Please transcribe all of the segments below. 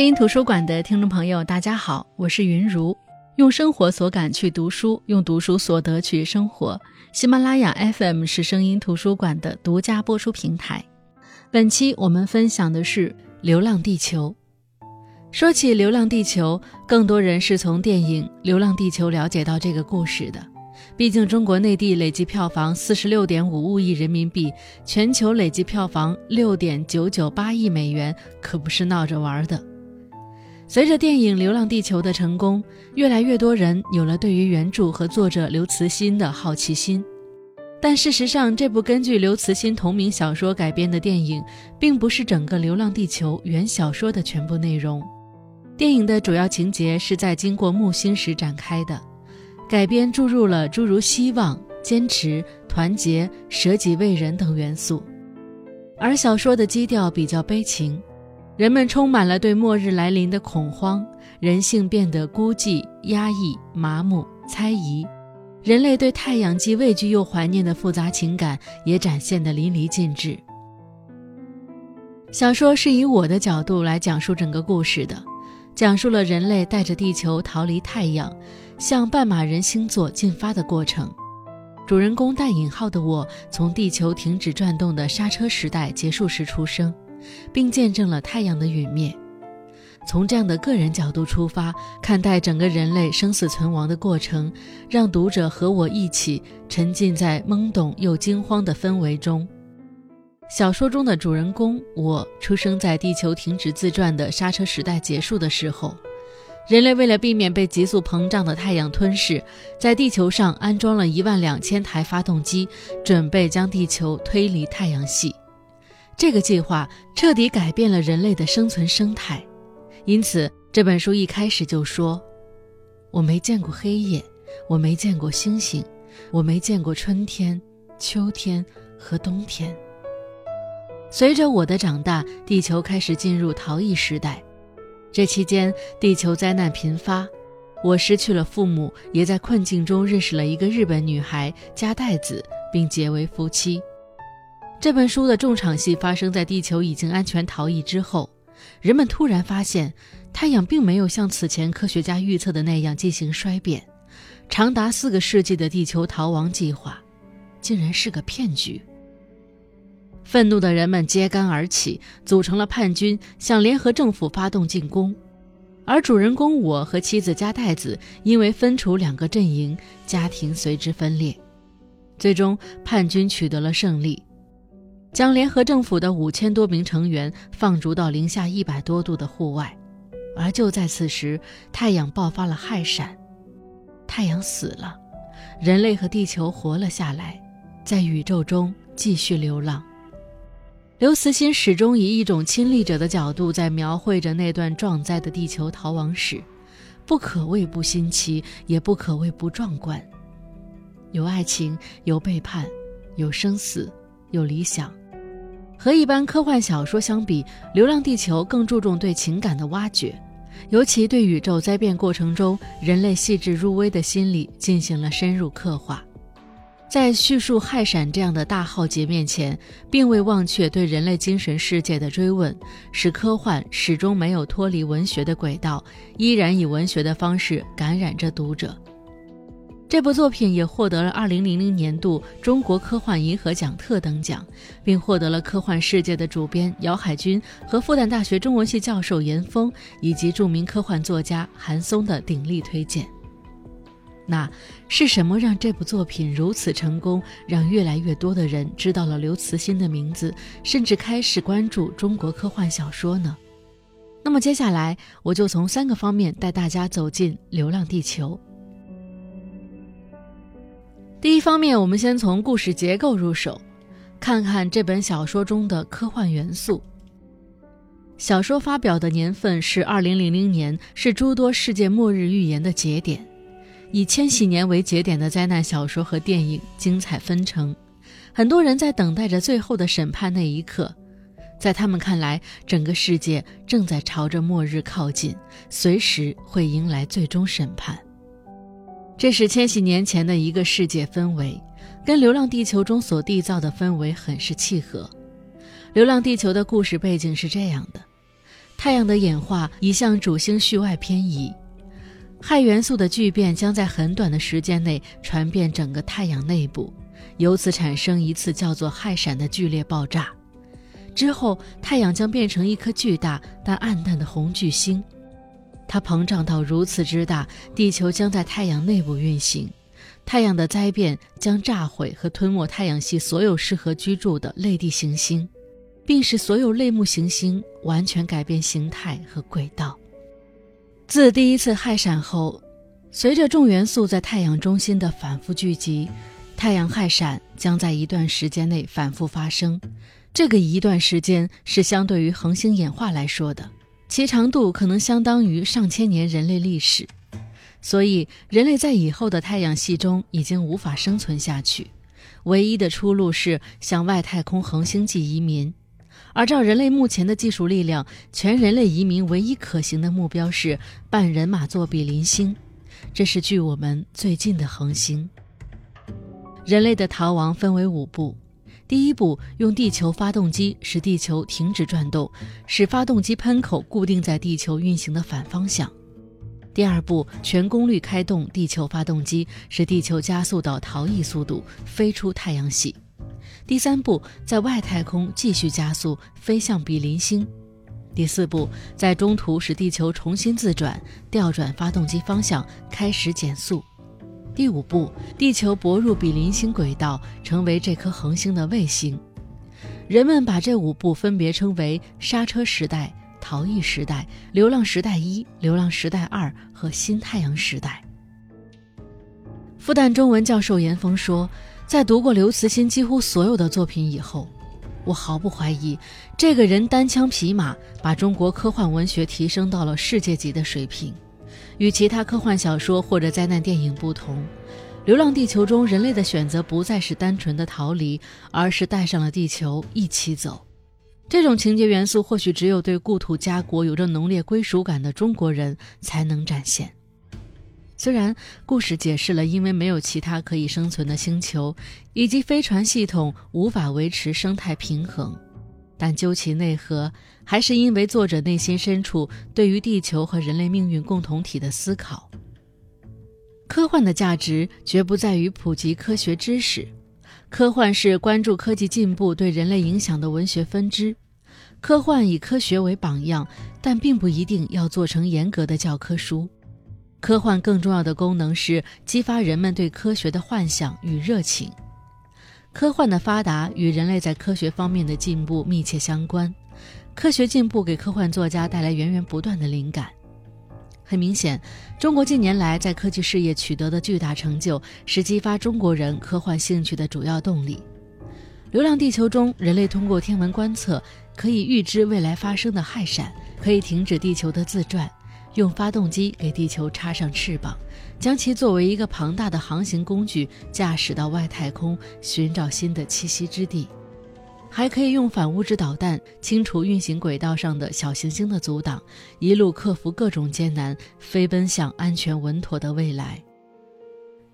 声音图书馆的听众朋友，大家好，我是云如。用生活所感去读书，用读书所得去生活。喜马拉雅 FM 是声音图书馆的独家播出平台。本期我们分享的是《流浪地球》。说起《流浪地球》，更多人是从电影《流浪地球》了解到这个故事的。毕竟中国内地累计票房四十六点五五亿人民币，全球累计票房六点九九八亿美元，可不是闹着玩的。随着电影《流浪地球》的成功，越来越多人有了对于原著和作者刘慈欣的好奇心。但事实上，这部根据刘慈欣同名小说改编的电影，并不是整个《流浪地球》原小说的全部内容。电影的主要情节是在经过木星时展开的。改编注入了诸如希望、坚持、团结、舍己为人等元素，而小说的基调比较悲情，人们充满了对末日来临的恐慌，人性变得孤寂、压抑、麻木、猜疑，人类对太阳既畏惧又怀念的复杂情感也展现得淋漓尽致。小说是以我的角度来讲述整个故事的。讲述了人类带着地球逃离太阳，向半马人星座进发的过程。主人公带引号的我，从地球停止转动的刹车时代结束时出生，并见证了太阳的陨灭。从这样的个人角度出发，看待整个人类生死存亡的过程，让读者和我一起沉浸在懵懂又惊慌的氛围中。小说中的主人公我出生在地球停止自转的刹车时代结束的时候，人类为了避免被急速膨胀的太阳吞噬，在地球上安装了一万两千台发动机，准备将地球推离太阳系。这个计划彻底改变了人类的生存生态。因此，这本书一开始就说：“我没见过黑夜，我没见过星星，我没见过春天、秋天和冬天。”随着我的长大，地球开始进入逃逸时代。这期间，地球灾难频发，我失去了父母，也在困境中认识了一个日本女孩加代子，并结为夫妻。这本书的重场戏发生在地球已经安全逃逸之后，人们突然发现，太阳并没有像此前科学家预测的那样进行衰变，长达四个世纪的地球逃亡计划，竟然是个骗局。愤怒的人们揭竿而起，组成了叛军，向联合政府发动进攻。而主人公我和妻子加代子因为分处两个阵营，家庭随之分裂。最终，叛军取得了胜利，将联合政府的五千多名成员放逐到零下一百多度的户外。而就在此时，太阳爆发了氦闪，太阳死了，人类和地球活了下来，在宇宙中继续流浪。刘慈欣始终以一种亲历者的角度在描绘着那段壮哉的地球逃亡史，不可谓不新奇，也不可谓不壮观。有爱情，有背叛，有生死，有理想。和一般科幻小说相比，《流浪地球》更注重对情感的挖掘，尤其对宇宙灾变过程中人类细致入微的心理进行了深入刻画。在叙述氦闪这样的大浩劫面前，并未忘却对人类精神世界的追问，使科幻始终没有脱离文学的轨道，依然以文学的方式感染着读者。这部作品也获得了2000年度中国科幻银河奖特等奖，并获得了科幻世界的主编姚海军和复旦大学中文系教授严峰以及著名科幻作家韩松的鼎力推荐。那是什么让这部作品如此成功，让越来越多的人知道了刘慈欣的名字，甚至开始关注中国科幻小说呢？那么接下来我就从三个方面带大家走进《流浪地球》。第一方面，我们先从故事结构入手，看看这本小说中的科幻元素。小说发表的年份是二零零零年，是诸多世界末日预言的节点。以千禧年为节点的灾难小说和电影精彩纷呈，很多人在等待着最后的审判那一刻，在他们看来，整个世界正在朝着末日靠近，随时会迎来最终审判。这是千禧年前的一个世界氛围，跟《流浪地球》中所缔造的氛围很是契合。《流浪地球》的故事背景是这样的：太阳的演化已向主星序外偏移，氦元素的聚变将在很短的时间内传遍整个太阳内部，由此产生一次叫做氦闪的剧烈爆炸。之后，太阳将变成一颗巨大但暗淡的红巨星，它膨胀到如此之大，地球将在太阳内部运行。太阳的灾变将炸毁和吞没太阳系所有适合居住的类地行星，并使所有类木行星完全改变形态和轨道。自第一次氦闪后，随着重元素在太阳中心的反复聚集，太阳氦闪将在一段时间内反复发生。这个一段时间是相对于恒星演化来说的，其长度可能相当于上千年人类历史。所以，人类在以后的太阳系中已经无法生存下去，唯一的出路是向外太空恒星际移民。而照人类目前的技术力量，全人类移民唯一可行的目标是半人马座比邻星，这是距我们最近的恒星。人类的逃亡分为五步。第一步，用地球发动机使地球停止转动，使发动机喷口固定在地球运行的反方向。第二步，全功率开动地球发动机，使地球加速到逃逸速度，飞出太阳系。第三步，在外太空继续加速，飞向比邻星。第四步，在中途使地球重新自转，调转发动机方向，开始减速。第五步，地球泊入比邻星轨道，成为这颗恒星的卫星。人们把这五步分别称为刹车时代、逃逸时代、流浪时代一、流浪时代二和新太阳时代。复旦中文教授严峰说，在读过刘慈欣几乎所有的作品以后，我毫不怀疑，这个人单枪匹马把中国科幻文学提升到了世界级的水平。与其他科幻小说或者灾难电影不同，《流浪地球》中人类的选择不再是单纯的逃离，而是带上了地球一起走。这种情节元素或许只有对故土家国有着浓烈归属感的中国人才能展现。虽然故事解释了因为没有其他可以生存的星球，以及飞船系统无法维持生态平衡。但究其内核，还是因为作者内心深处对于地球和人类命运共同体的思考。科幻的价值绝不在于普及科学知识，科幻是关注科技进步对人类影响的文学分支。科幻以科学为榜样，但并不一定要做成严格的教科书。科幻更重要的功能是激发人们对科学的幻想与热情。科幻的发达与人类在科学方面的进步密切相关，科学进步给科幻作家带来源源不断的灵感。很明显，中国近年来在科技事业取得的巨大成就，是激发中国人科幻兴趣的主要动力。《流浪地球》中，人类通过天文观测可以预知未来发生的氦闪，可以停止地球的自转。用发动机给地球插上翅膀，将其作为一个庞大的航行工具驾驶到外太空，寻找新的栖息之地；还可以用反物质导弹清除运行轨道上的小行星的阻挡，一路克服各种艰难，飞奔向安全稳妥的未来。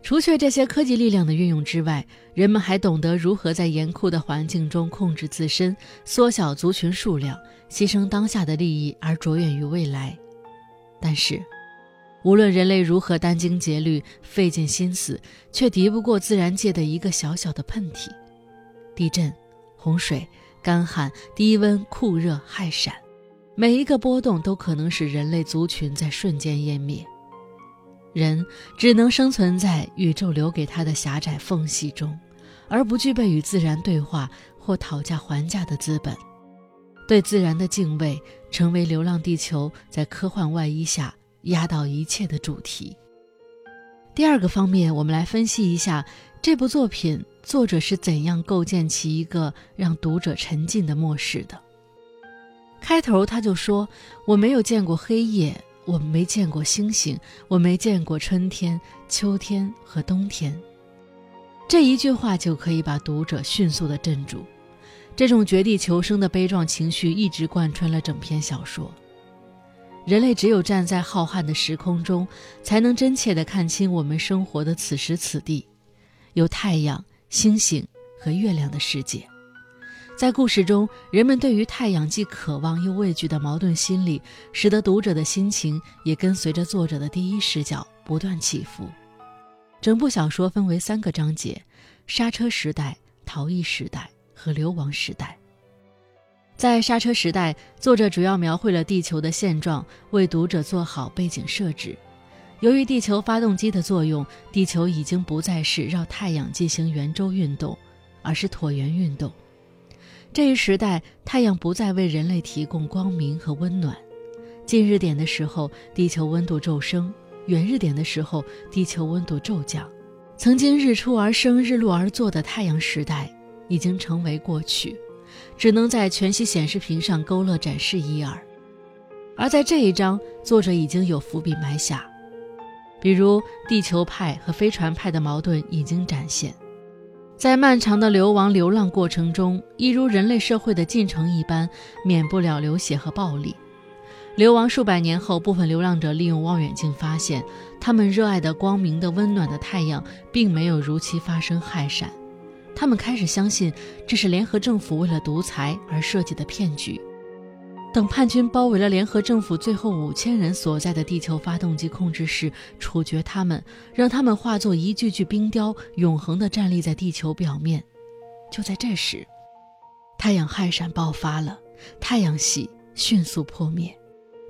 除却这些科技力量的运用之外，人们还懂得如何在严酷的环境中控制自身，缩小族群数量，牺牲当下的利益而着眼于未来。但是，无论人类如何殚精竭虑、费尽心思，却敌不过自然界的一个小小的喷嚏。地震、洪水、干旱、低温、酷热、害闪，每一个波动都可能使人类族群在瞬间湮灭。人只能生存在宇宙留给他的狭窄缝隙中，而不具备与自然对话或讨价还价的资本。对自然的敬畏，成为《流浪地球》在科幻外衣下压倒一切的主题。第二个方面，我们来分析一下这部作品作者是怎样构建起一个让读者沉浸的末世的。开头他就说：“我没有见过黑夜，我没见过星星，我没见过春天、秋天和冬天。”这一句话就可以把读者迅速的镇住。这种绝地求生的悲壮情绪一直贯穿了整篇小说。人类只有站在浩瀚的时空中，才能真切地看清我们生活的此时此地，有太阳、星星和月亮的世界。在故事中，人们对于太阳既渴望又畏惧的矛盾心理，使得读者的心情也跟随着作者的第一视角不断起伏。整部小说分为三个章节：刹车时代、逃逸时代和流亡时代。在刹车时代，作者主要描绘了地球的现状，为读者做好背景设置。由于地球发动机的作用，地球已经不再是绕太阳进行圆周运动，而是椭圆运动。这一时代，太阳不再为人类提供光明和温暖。近日点的时候，地球温度骤升；远日点的时候，地球温度骤降。曾经日出而生、日落而作的太阳时代，已经成为过去，只能在全息显示屏上勾勒展示一二。而在这一章，作者已经有伏笔埋下，比如地球派和飞船派的矛盾已经展现。在漫长的流亡流浪过程中，一如人类社会的进程一般，免不了流血和暴力。流亡数百年后，部分流浪者利用望远镜发现，他们热爱的光明的温暖的太阳，并没有如期发生害闪。他们开始相信，这是联合政府为了独裁而设计的骗局。等叛军包围了联合政府最后五千人所在的地球发动机控制室，处决他们，让他们化作一具具冰雕，永恒地站立在地球表面。就在这时，太阳氦闪爆发了，太阳系迅速破灭，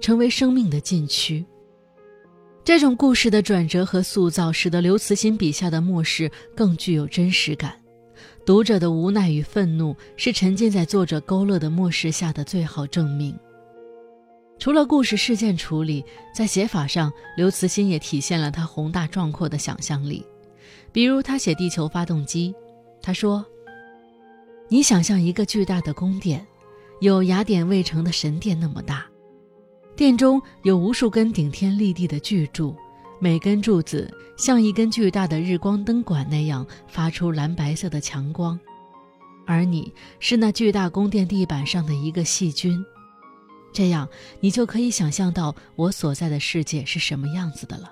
成为生命的禁区。这种故事的转折和塑造，使得刘慈欣笔下的末世更具有真实感。读者的无奈与愤怒是沉浸在作者勾勒的末世下的最好证明。除了故事事件处理，在写法上，刘慈欣也体现了他宏大壮阔的想象力。比如，他写地球发动机，他说：“你想象一个巨大的宫殿，有雅典卫城的神殿那么大，殿中有无数根顶天立地的巨柱。”每根柱子像一根巨大的日光灯管那样发出蓝白色的强光，而你是那巨大宫殿地板上的一个细菌，这样你就可以想象到我所在的世界是什么样子的了。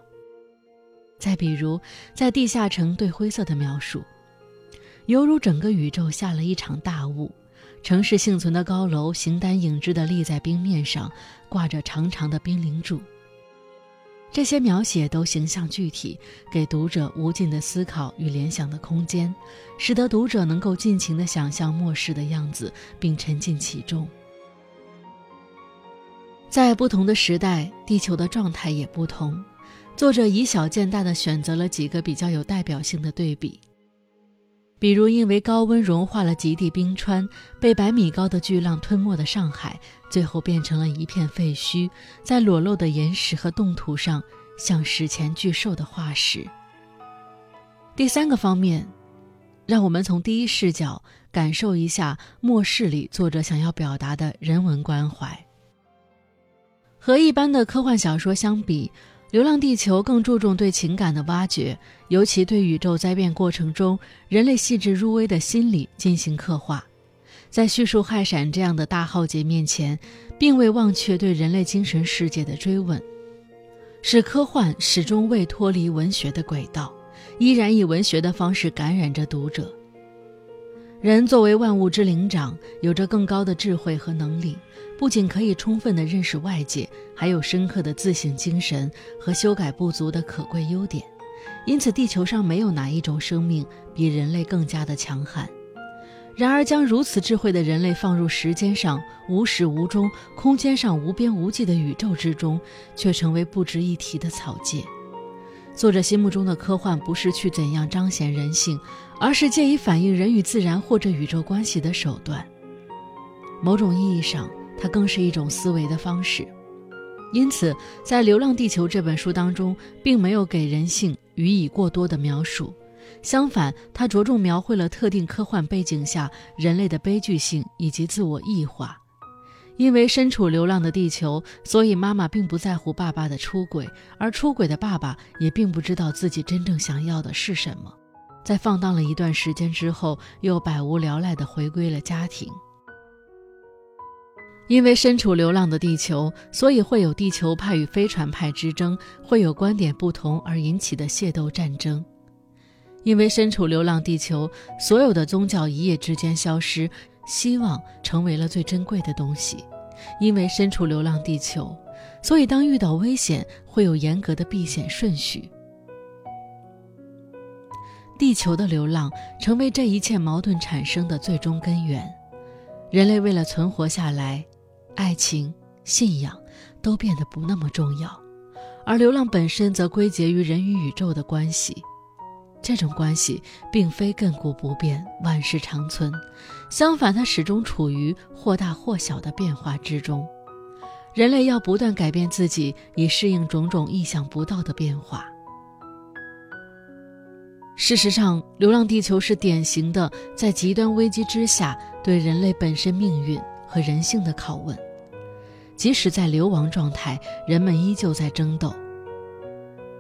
再比如，在地下城对灰色的描述，犹如整个宇宙下了一场大雾，城市幸存的高楼形单影只地立在冰面上，挂着长长的冰凌柱。这些描写都形象具体，给读者无尽的思考与联想的空间，使得读者能够尽情的想象末世的样子，并沉浸其中。在不同的时代，地球的状态也不同。作者以小见大的选择了几个比较有代表性的对比。比如，因为高温融化了极地冰川，被百米高的巨浪吞没的上海，最后变成了一片废墟，在裸露的岩石和冻土上，像史前巨兽的化石。第三个方面，让我们从第一视角感受一下末世里作者想要表达的人文关怀。和一般的科幻小说相比。《流浪地球》更注重对情感的挖掘，尤其对宇宙灾变过程中人类细致入微的心理进行刻画。在叙述氦闪这样的大浩劫面前，并未忘却对人类精神世界的追问，使科幻始终未脱离文学的轨道，依然以文学的方式感染着读者。人作为万物之灵长，有着更高的智慧和能力，不仅可以充分地认识外界，还有深刻的自省精神和修改不足的可贵优点。因此，地球上没有哪一种生命比人类更加的强悍。然而，将如此智慧的人类放入时间上无始无终、空间上无边无际的宇宙之中，却成为不值一提的草芥。作者心目中的科幻，不是去怎样彰显人性，而是借以反映人与自然或者宇宙关系的手段。某种意义上，它更是一种思维的方式。因此，在《流浪地球》这本书当中，并没有给人性予以过多的描述，相反，他着重描绘了特定科幻背景下人类的悲剧性以及自我异化。因为身处流浪的地球，所以妈妈并不在乎爸爸的出轨，而出轨的爸爸也并不知道自己真正想要的是什么。在放荡了一段时间之后，又百无聊赖地回归了家庭。因为身处流浪的地球，所以会有地球派与飞船派之争，会有观点不同而引起的械斗战争。因为身处流浪地球，所有的宗教一夜之间消失。希望成为了最珍贵的东西。因为身处流浪地球，所以当遇到危险，会有严格的避险顺序。地球的流浪成为这一切矛盾产生的最终根源。人类为了存活下来，爱情、信仰都变得不那么重要，而流浪本身则归结于人与宇宙的关系。这种关系并非亘古不变、万世长存，相反，它始终处于或大或小的变化之中。人类要不断改变自己，以适应种种意想不到的变化。事实上，《流浪地球》是典型的在极端危机之下对人类本身命运和人性的拷问。即使在流亡状态，人们依旧在争斗。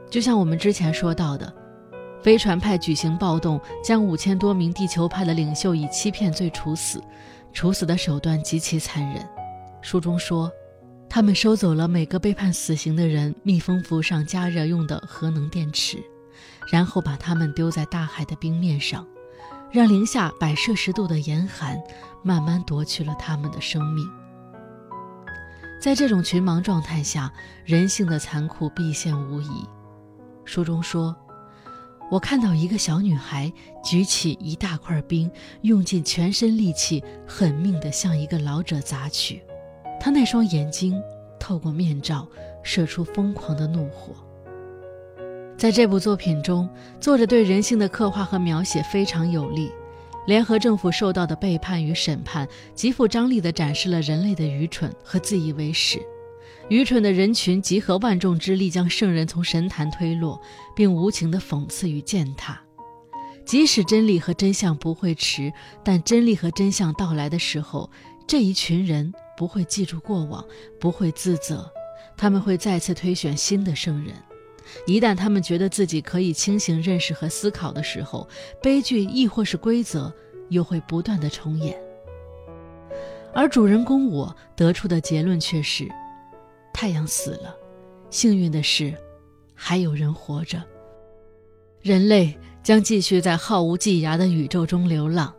就像我们之前说到的。飞船派举行暴动，将五千多名地球派的领袖以欺骗罪处死，处死的手段极其残忍。书中说，他们收走了每个被判死刑的人密封服上加热用的核能电池，然后把他们丢在大海的冰面上，让零下百摄氏度的严寒慢慢夺去了他们的生命。在这种群盲状态下，人性的残酷毕现无疑。书中说。我看到一个小女孩举起一大块冰，用尽全身力气，狠命地向一个老者砸去。她那双眼睛透过面罩，射出疯狂的怒火。在这部作品中，作者对人性的刻画和描写非常有力。联合政府受到的背叛与审判，极富张力地展示了人类的愚蠢和自以为是。愚蠢的人群集合万众之力，将圣人从神坛推落，并无情地讽刺与践踏。即使真理和真相不会迟，但真理和真相到来的时候，这一群人不会记住过往，不会自责，他们会再次推选新的圣人。一旦他们觉得自己可以清醒认识和思考的时候，悲剧亦或是规则又会不断的重演。而主人公我得出的结论却是。太阳死了，幸运的是，还有人活着。人类将继续在毫无际涯的宇宙中流浪，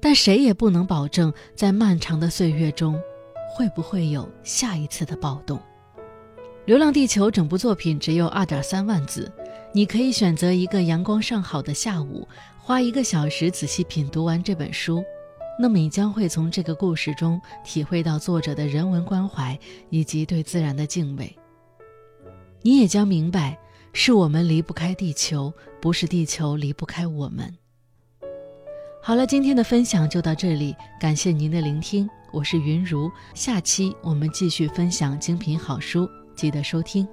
但谁也不能保证在漫长的岁月中，会不会有下一次的暴动。《流浪地球》整部作品只有二点三万字，你可以选择一个阳光尚好的下午，花一个小时仔细品读完这本书。那么你将会从这个故事中体会到作者的人文关怀以及对自然的敬畏。你也将明白，是我们离不开地球，不是地球离不开我们。好了，今天的分享就到这里，感谢您的聆听，我是云如，下期我们继续分享精品好书，记得收听。